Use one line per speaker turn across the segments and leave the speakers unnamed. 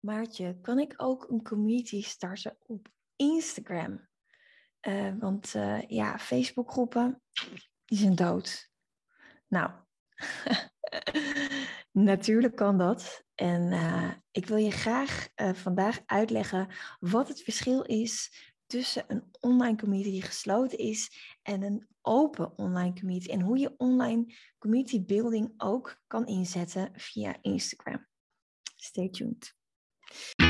Maartje, kan ik ook een community starten op Instagram? Uh, want uh, ja, Facebookgroepen, die zijn dood. Nou, natuurlijk kan dat. En uh, ik wil je graag vandaag uitleggen wat het verschil is tussen een online community die gesloten is en een open online community. En hoe je online community building ook kan inzetten via Instagram. Stay tuned. Thank you.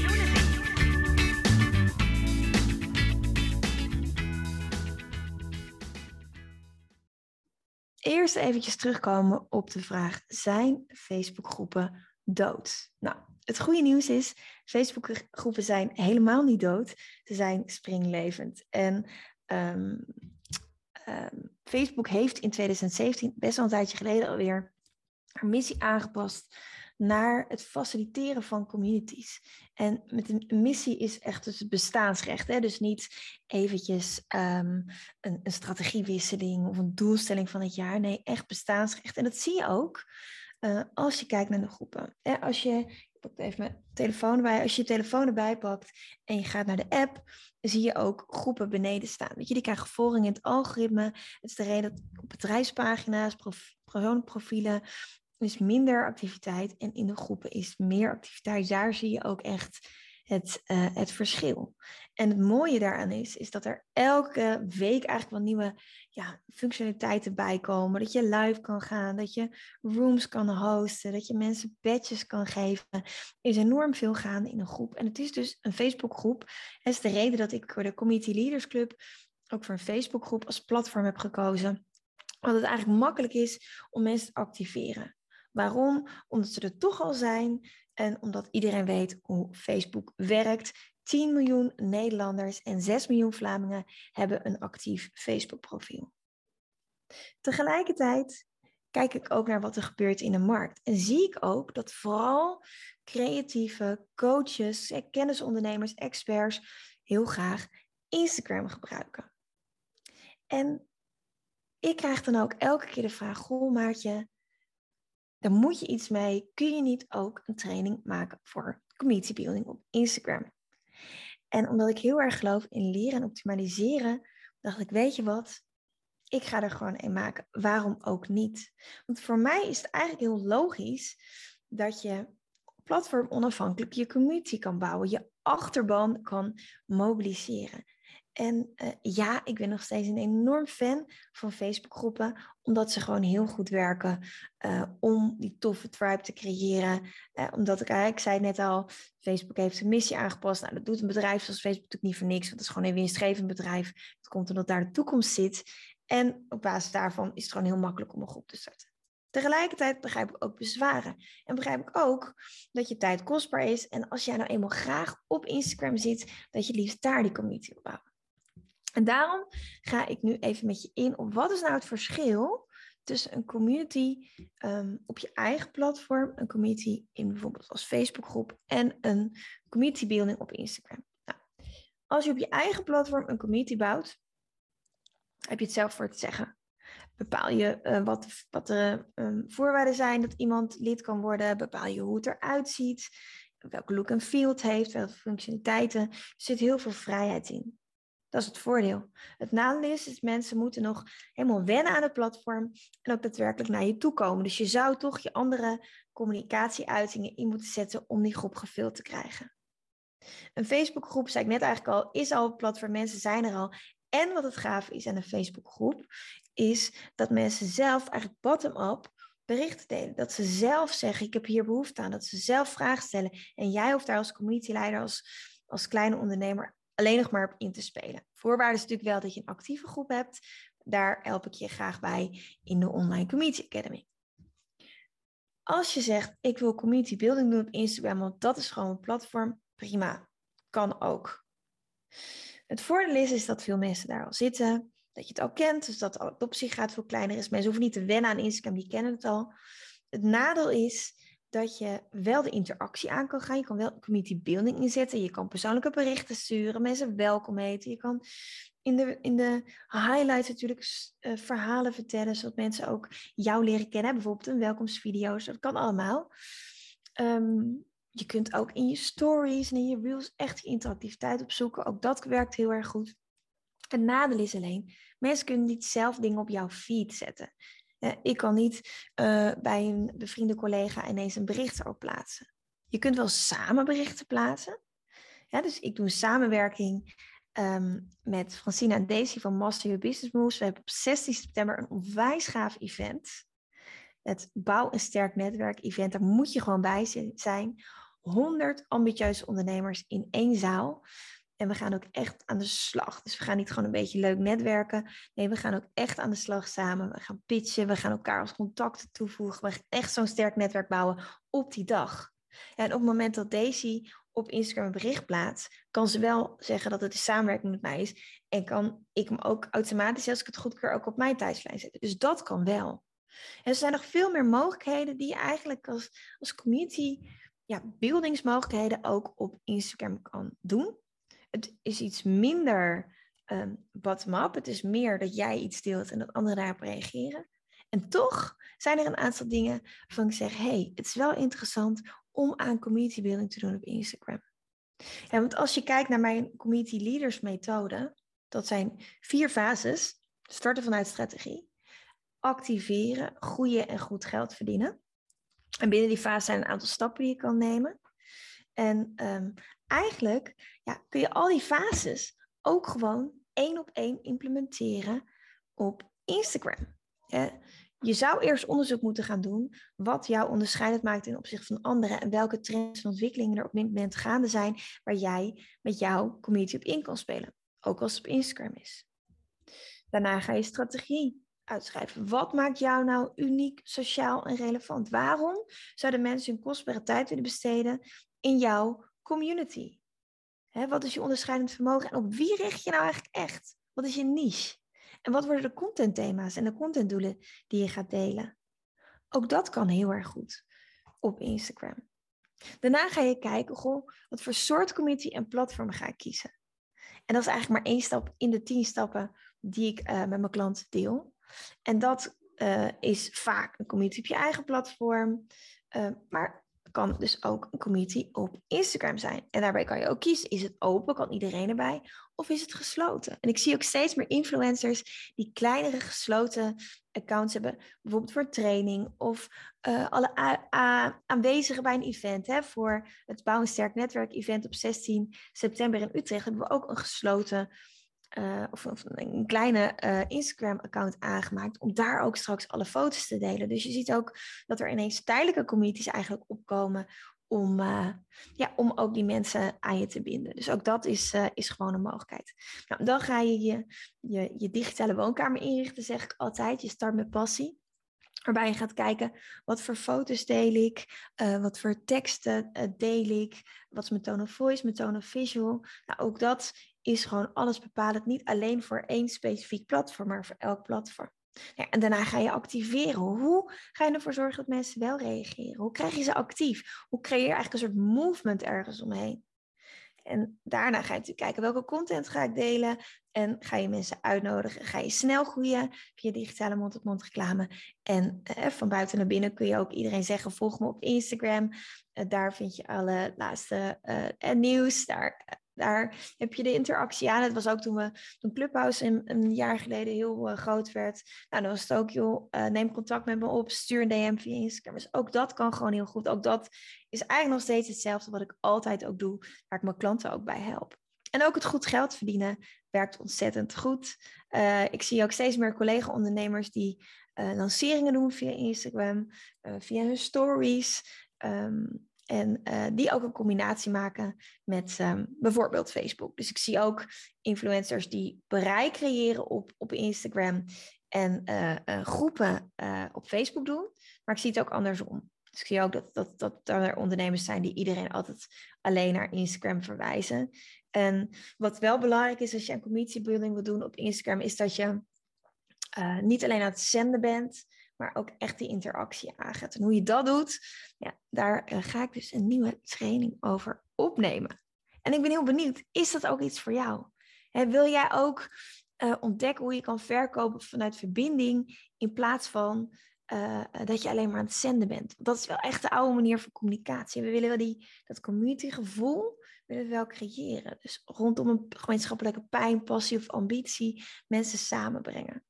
Eerst eventjes terugkomen op de vraag: zijn Facebookgroepen dood? Nou, het goede nieuws is: Facebookgroepen zijn helemaal niet dood. Ze zijn springlevend. En um, um, Facebook heeft in 2017, best wel een tijdje geleden alweer, haar missie aangepast naar het faciliteren van communities. En met een missie is echt dus het bestaansrecht. Hè? Dus niet eventjes um, een, een, strategiewisseling of een doelstelling van het jaar. Nee, echt bestaansrecht. En dat zie je ook uh, als je kijkt naar de groepen. Als je, even mijn telefoon erbij. Als je je telefoon erbij pakt en je gaat naar de app, zie je ook groepen beneden staan. Weet je, die krijgen volging in het algoritme. Het is de reden dat op bedrijfspagina's, prof, profielen, is minder activiteit en in de groepen is meer activiteit. Daar zie je ook echt het, uh, het verschil. En het mooie daaraan is, is dat er elke week eigenlijk wel nieuwe ja, functionaliteiten bij komen. Dat je live kan gaan, dat je rooms kan hosten, dat je mensen badges kan geven. Er is enorm veel gaande in een groep. En het is dus een Facebookgroep. Dat is de reden dat ik voor de Community Leaders Club ook voor een Facebookgroep als platform heb gekozen. Want het eigenlijk makkelijk is om mensen te activeren. Waarom? Omdat ze er toch al zijn en omdat iedereen weet hoe Facebook werkt. 10 miljoen Nederlanders en 6 miljoen Vlamingen hebben een actief Facebook-profiel. Tegelijkertijd kijk ik ook naar wat er gebeurt in de markt. En zie ik ook dat vooral creatieve coaches, kennisondernemers, experts heel graag Instagram gebruiken. En ik krijg dan ook elke keer de vraag: Goh, Maartje, daar moet je iets mee. Kun je niet ook een training maken voor community building op Instagram? En omdat ik heel erg geloof in leren en optimaliseren, dacht ik, weet je wat? Ik ga er gewoon een maken. Waarom ook niet? Want voor mij is het eigenlijk heel logisch dat je platform onafhankelijk je community kan bouwen, je achterban kan mobiliseren. En uh, ja, ik ben nog steeds een enorm fan van Facebookgroepen, omdat ze gewoon heel goed werken uh, om die toffe tribe te creëren. Uh, omdat ik, ik zei net al, Facebook heeft zijn missie aangepast. Nou, dat doet een bedrijf zoals Facebook natuurlijk niet voor niks, want het is gewoon een winstgevend bedrijf. Het komt omdat daar de toekomst zit. En op basis daarvan is het gewoon heel makkelijk om een groep te starten. Tegelijkertijd begrijp ik ook bezwaren. En begrijp ik ook dat je tijd kostbaar is. En als jij nou eenmaal graag op Instagram zit, dat je liefst daar die community wil bouwen. En daarom ga ik nu even met je in op wat is nou het verschil tussen een community um, op je eigen platform, een community in bijvoorbeeld als Facebookgroep en een community building op Instagram. Nou, als je op je eigen platform een community bouwt, heb je het zelf voor te zeggen. Bepaal je uh, wat, wat de um, voorwaarden zijn dat iemand lid kan worden, bepaal je hoe het eruit ziet, welke look en feel het heeft, welke functionaliteiten. Er zit heel veel vrijheid in. Dat is het voordeel. Het nadeel is, is mensen moeten nog helemaal wennen aan het platform en ook daadwerkelijk naar je toe komen. Dus je zou toch je andere communicatieuitingen in moeten zetten om die groep gevuld te krijgen. Een Facebookgroep, zei ik net eigenlijk al, is al een platform. Mensen zijn er al. En wat het gaaf is aan een Facebookgroep, is dat mensen zelf eigenlijk bottom-up berichten delen. Dat ze zelf zeggen, ik heb hier behoefte aan. Dat ze zelf vragen stellen. En jij hoeft daar als communityleider, als, als kleine ondernemer alleen nog maar op in te spelen. Voorwaarde is natuurlijk wel dat je een actieve groep hebt, Daar help ik je graag bij in de Online Community Academy. Als je zegt, ik wil community building doen op Instagram, want dat is gewoon een platform, prima, kan ook. Het voordeel is, is dat veel mensen daar al zitten, dat je het al kent, dus dat adoptiegraad veel kleiner is. Mensen hoeven niet te wennen aan Instagram, die kennen het al. Het nadeel is dat je wel de interactie aan kan gaan. Je kan wel community building inzetten. Je kan persoonlijke berichten sturen, mensen welkom heten. Je kan in de, in de highlights natuurlijk uh, verhalen vertellen, zodat mensen ook jou leren kennen. Bijvoorbeeld een welkomstvideo, dat kan allemaal. Ehm, je kunt ook in je stories en in je reels echt interactiviteit opzoeken. Ook dat werkt heel erg goed. Het nadeel is alleen, mensen kunnen niet zelf dingen op jouw feed zetten. Ik kan niet uh, bij een bevriende collega ineens een bericht erop plaatsen. Je kunt wel samen berichten plaatsen. Ja, dus ik doe een samenwerking um, met Francina en Daisy van Master Your Business Moves. We hebben op 16 september een onwijs gaaf event. Het Bouw een Sterk Netwerk event. Daar moet je gewoon bij zijn. 100 ambitieuze ondernemers in één zaal. En we gaan ook echt aan de slag. Dus we gaan niet gewoon een beetje leuk netwerken. Nee, we gaan ook echt aan de slag samen. We gaan pitchen. We gaan elkaar als contacten toevoegen. We gaan echt zo'n sterk netwerk bouwen op die dag. en op het moment dat Daisy op Instagram een bericht plaats, kan ze wel zeggen dat het een samenwerking met mij is. En kan ik hem ook automatisch, als ik het goedkeur, ook op mijn tijdslijn zetten. Dus dat kan wel. En er zijn nog veel meer mogelijkheden die je eigenlijk als, als community, ja, buildingsmogelijkheden ook op Instagram kan doen. Het is iets minder um, bottom-up. Het is meer dat jij iets deelt en dat anderen daarop reageren. En toch zijn er een aantal dingen waarvan ik zeg: hey, het is wel interessant om aan community building te doen op Instagram. Ja, want als je kijkt naar mijn community leaders methode, dat zijn vier fases. Starten vanuit strategie, activeren, groeien en goed geld verdienen. En binnen die fase zijn een aantal stappen die je kan nemen. En um, eigenlijk ja, kun je al die fases ook gewoon één op één implementeren op Instagram. Je zou eerst onderzoek moeten gaan doen wat jou onderscheidend maakt ten opzichte van anderen en welke trends en ontwikkelingen er op dit moment gaande zijn waar jij met jouw community op in kan spelen, ook als het op Instagram is. Daarna ga je strategie uitschrijven. Wat maakt jou nou uniek, sociaal en relevant? Waarom zouden mensen hun kostbare tijd willen besteden in jouw community? wat is je onderscheidend vermogen en op wie richt je nou eigenlijk echt? Wat is je niche? En wat worden de contentthema's en de contentdoelen die je gaat delen? Ook dat kan heel erg goed op Instagram. Daarna ga je kijken, goh, wat voor soort community en platform ga ik kiezen? En dat is eigenlijk maar één stap in de tien stappen die ik uh, met mijn klanten deel. En dat uh, is vaak een community op je eigen platform, uh, maar kan dus ook een community op Instagram zijn. En daarbij kan je ook kiezen, is het open, kan iedereen erbij, of is het gesloten? En ik zie ook steeds meer influencers die kleinere gesloten accounts hebben, bijvoorbeeld voor training of uh, alle aanwezigen bij een event. Hè, voor het Bouw een Sterk Netwerk event op 16 september in Utrecht hebben we ook een gesloten uh, of, een kleine uh, Instagram-account aangemaakt om daar ook straks alle foto's te delen. Dus je ziet ook dat er ineens tijdelijke communities eigenlijk opkomen om, uh, ja, om ook die mensen aan je te binden. Dus ook dat is, is gewoon een mogelijkheid. Nou, dan ga je je, je je digitale woonkamer inrichten, zeg ik altijd. Je start met passie. Waarbij je gaat kijken, wat voor foto's deel ik, wat voor teksten deel ik, wat is mijn tone of voice, mijn tone of visual. Nou, ook dat is gewoon alles bepalend, niet alleen voor één specifiek platform, maar voor elk platform. En daarna ga je activeren. Hoe ga je ervoor zorgen dat mensen wel reageren? Hoe krijg je ze actief? Hoe creëer je eigenlijk een soort movement ergens omheen? En daarna ga je natuurlijk kijken welke content ga ik delen. En ga je mensen uitnodigen. Ga je snel groeien via digitale mond-tot-mond reclame. En eh, van buiten naar binnen kun je ook iedereen zeggen: volg me op Instagram. Uh, daar vind je alle laatste uh, nieuws. Daar daar heb je de interactie aan. Het was ook toen we toen Clubhouse een, een jaar geleden heel uh, groot werd. Nou, dan was het ook, joh, uh, neem contact met me op, stuur een DM via Instagram. Dus ook dat kan gewoon heel goed. Ook dat is eigenlijk nog steeds hetzelfde wat ik altijd ook doe, waar ik mijn klanten ook bij help. En ook het goed geld verdienen werkt ontzettend goed. Uh, ik zie ook steeds meer collega-ondernemers die lanceringen doen via Instagram, via hun stories. Um, En uh, die ook een combinatie maken met um, bijvoorbeeld Facebook. Dus ik zie ook influencers die bereik creëren op, op Instagram en uh, uh, groepen op Facebook doen. Maar ik zie het ook andersom. Dus ik zie ook dat, dat, dat er ondernemers zijn die iedereen altijd alleen naar Instagram verwijzen. En wat wel belangrijk is als je een community building wil doen op Instagram, is dat je niet alleen aan het zenden bent, maar ook echt die interactie aangaat. En hoe je dat doet, ja, daar uh, ga ik dus een nieuwe training over opnemen. En ik ben heel benieuwd, is dat ook iets voor jou? Wil jij ook uh, ontdekken hoe je kan verkopen vanuit verbinding in plaats van uh, dat je alleen maar aan het zenden bent? Dat is wel echt de oude manier van communicatie. We willen wel die, dat community gevoel willen we wel creëren. Dus rondom een gemeenschappelijke pijn, passie of ambitie mensen samenbrengen.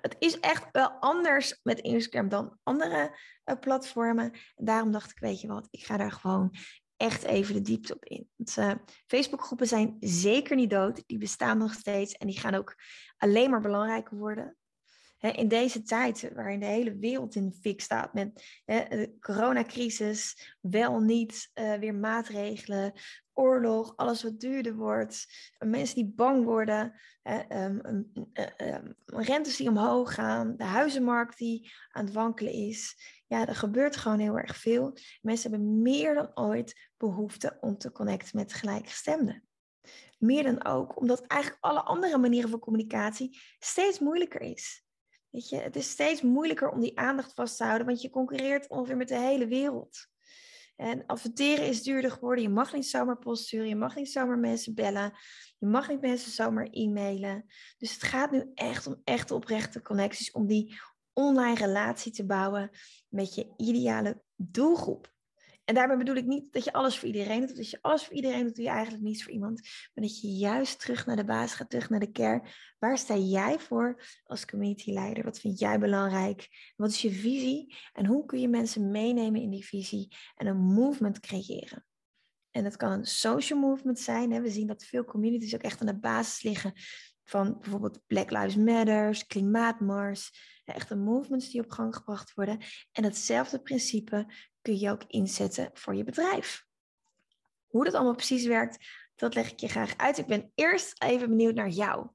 Het is echt wel anders met Instagram dan andere uh, platformen. En daarom dacht ik, weet je wat, ik ga daar gewoon echt even de diepte op in. Want uh, Facebookgroepen zijn zeker niet dood. Die bestaan nog steeds en die gaan ook alleen maar belangrijker worden. In deze tijd waarin de hele wereld in de fik staat met de coronacrisis, wel niet uh, weer maatregelen, oorlog, alles wat duurder wordt, mensen die bang worden, ehm, ehm, rentes die omhoog gaan, de huizenmarkt die aan het wankelen is. Ja, er gebeurt gewoon heel erg veel. Mensen hebben meer dan ooit behoefte om te connecten met gelijkgestemden. Meer dan ook omdat eigenlijk alle andere manieren van communicatie steeds moeilijker is. Weet je, het is steeds moeilijker om die aandacht vast te houden, want je concurreert ongeveer met de hele wereld. En adverteren is duurder geworden. Je mag niet zomaar post sturen. Je mag niet zomaar mensen bellen. Je mag niet mensen zomaar e-mailen. Dus het gaat nu echt om echte oprechte connecties. Om die online relatie te bouwen met je ideale doelgroep. En daarmee bedoel ik niet dat je alles voor iedereen doet. Als je alles voor iedereen doet, doe je eigenlijk niets voor iemand. Maar dat je juist terug naar de basis gaat, terug naar de kern. Waar sta jij voor als community leider? Wat vind jij belangrijk? Wat is je visie? En hoe kun je mensen meenemen in die visie en een movement creëren? En dat kan een social movement zijn. Hè? We zien dat veel communities ook echt aan de basis liggen van bijvoorbeeld Black Lives Matters, Klimaatmars, echte movements die op gang gebracht worden. En datzelfde principe kun je ook inzetten voor je bedrijf. Hoe dat allemaal precies werkt, dat leg ik je graag uit. Ik ben eerst even benieuwd naar jou.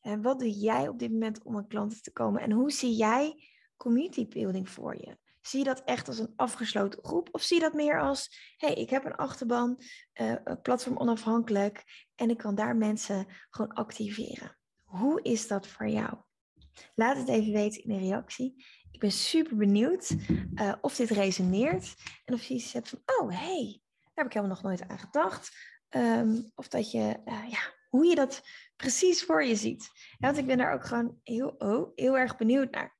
En wat doe jij op dit moment om aan klanten te komen? En hoe zie jij community building voor je? Zie je dat echt als een afgesloten groep? Of zie je dat meer als, hey, ik heb een achterban, uh, platform onafhankelijk en ik kan daar mensen gewoon activeren. Hoe is dat voor jou? Laat het even weten in de reactie. Ik ben super benieuwd uh, of dit resoneert en of je iets hebt van, oh hey, daar heb ik helemaal nog nooit aan gedacht. Um, of dat je, uh, ja, hoe je dat precies voor je ziet. Want ik ben daar ook gewoon heel, oh, heel erg benieuwd naar.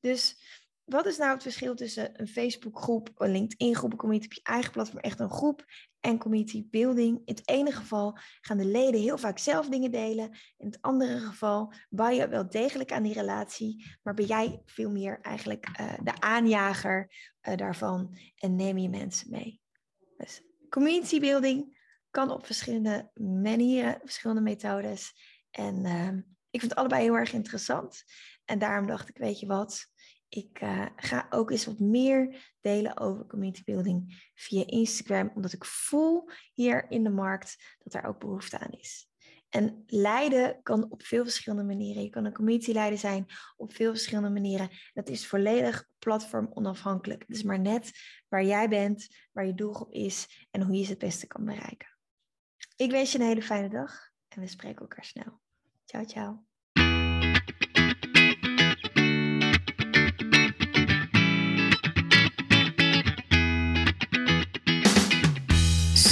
Dus wat is nou het verschil tussen een Facebookgroep, een LinkedIn-groep, een community op je eigen platform, echt een groep en community building? In het ene geval gaan de leden heel vaak zelf dingen delen. In het andere geval bouw je wel degelijk aan die relatie, maar ben jij veel meer eigenlijk uh, de aanjager uh, daarvan en neem je mensen mee. Dus community building kan op verschillende manieren, verschillende methodes. En uh, ik vind het allebei heel erg interessant. En daarom dacht ik, weet je wat, ik uh, ga ook eens wat meer delen over community building via Instagram, omdat ik voel hier in de markt dat er ook behoefte aan is. En leiden kan op veel verschillende manieren. Je kan een community leider zijn op veel verschillende manieren. Dat is volledig platform onafhankelijk. Het is maar net waar jij bent, waar je doelgroep is en hoe je ze het beste kan bereiken. Ik wens je een hele fijne dag en we spreken elkaar snel. Ciao, ciao.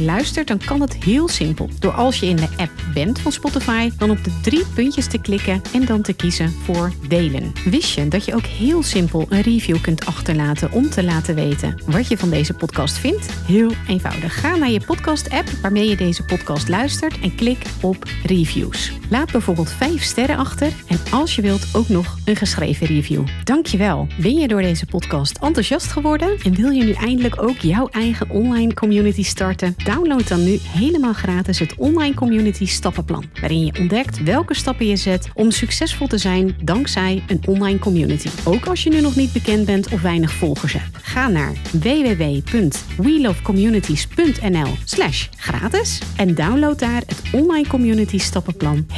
luistert, dan kan het heel simpel. Door als je in de app bent van Spotify, dan op de drie puntjes te klikken en dan te kiezen voor delen. Wist je dat je ook heel simpel een review kunt achterlaten om te laten weten wat je van deze podcast vindt? Heel eenvoudig. Ga naar je podcast-app waarmee je deze podcast luistert en klik op reviews. Laat bijvoorbeeld 5 sterren achter en als je wilt ook nog een geschreven review. Dankjewel. Ben je door deze podcast enthousiast geworden en wil je nu eindelijk ook jouw eigen online community starten? Download dan nu helemaal gratis het online community stappenplan, waarin je ontdekt welke stappen je zet om succesvol te zijn dankzij een online community. Ook als je nu nog niet bekend bent of weinig volgers hebt. Ga naar www.welovecommunities.nl/slash gratis en download daar het online community stappenplan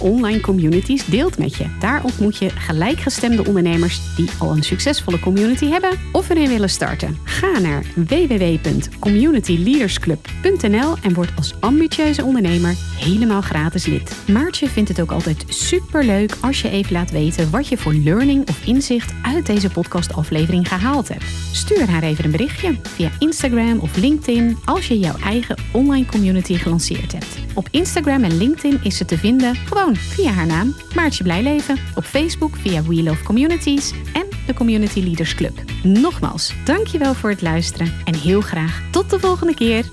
online communities deelt met je. Daar ontmoet je gelijkgestemde ondernemers die al een succesvolle community hebben of erin willen starten. Ga naar www.communityleadersclub.nl en word als ambitieuze ondernemer helemaal gratis lid. Maartje vindt het ook altijd super leuk als je even laat weten wat je voor learning of inzicht uit deze podcastaflevering gehaald hebt. Stuur haar even een berichtje via Instagram of LinkedIn als je jouw eigen online community gelanceerd hebt. Op Instagram en LinkedIn is ze te vinden via haar naam Maartje Blijleven, op Facebook via We Love Communities en de Community Leaders Club. Nogmaals, dankjewel voor het luisteren en heel graag tot de volgende keer.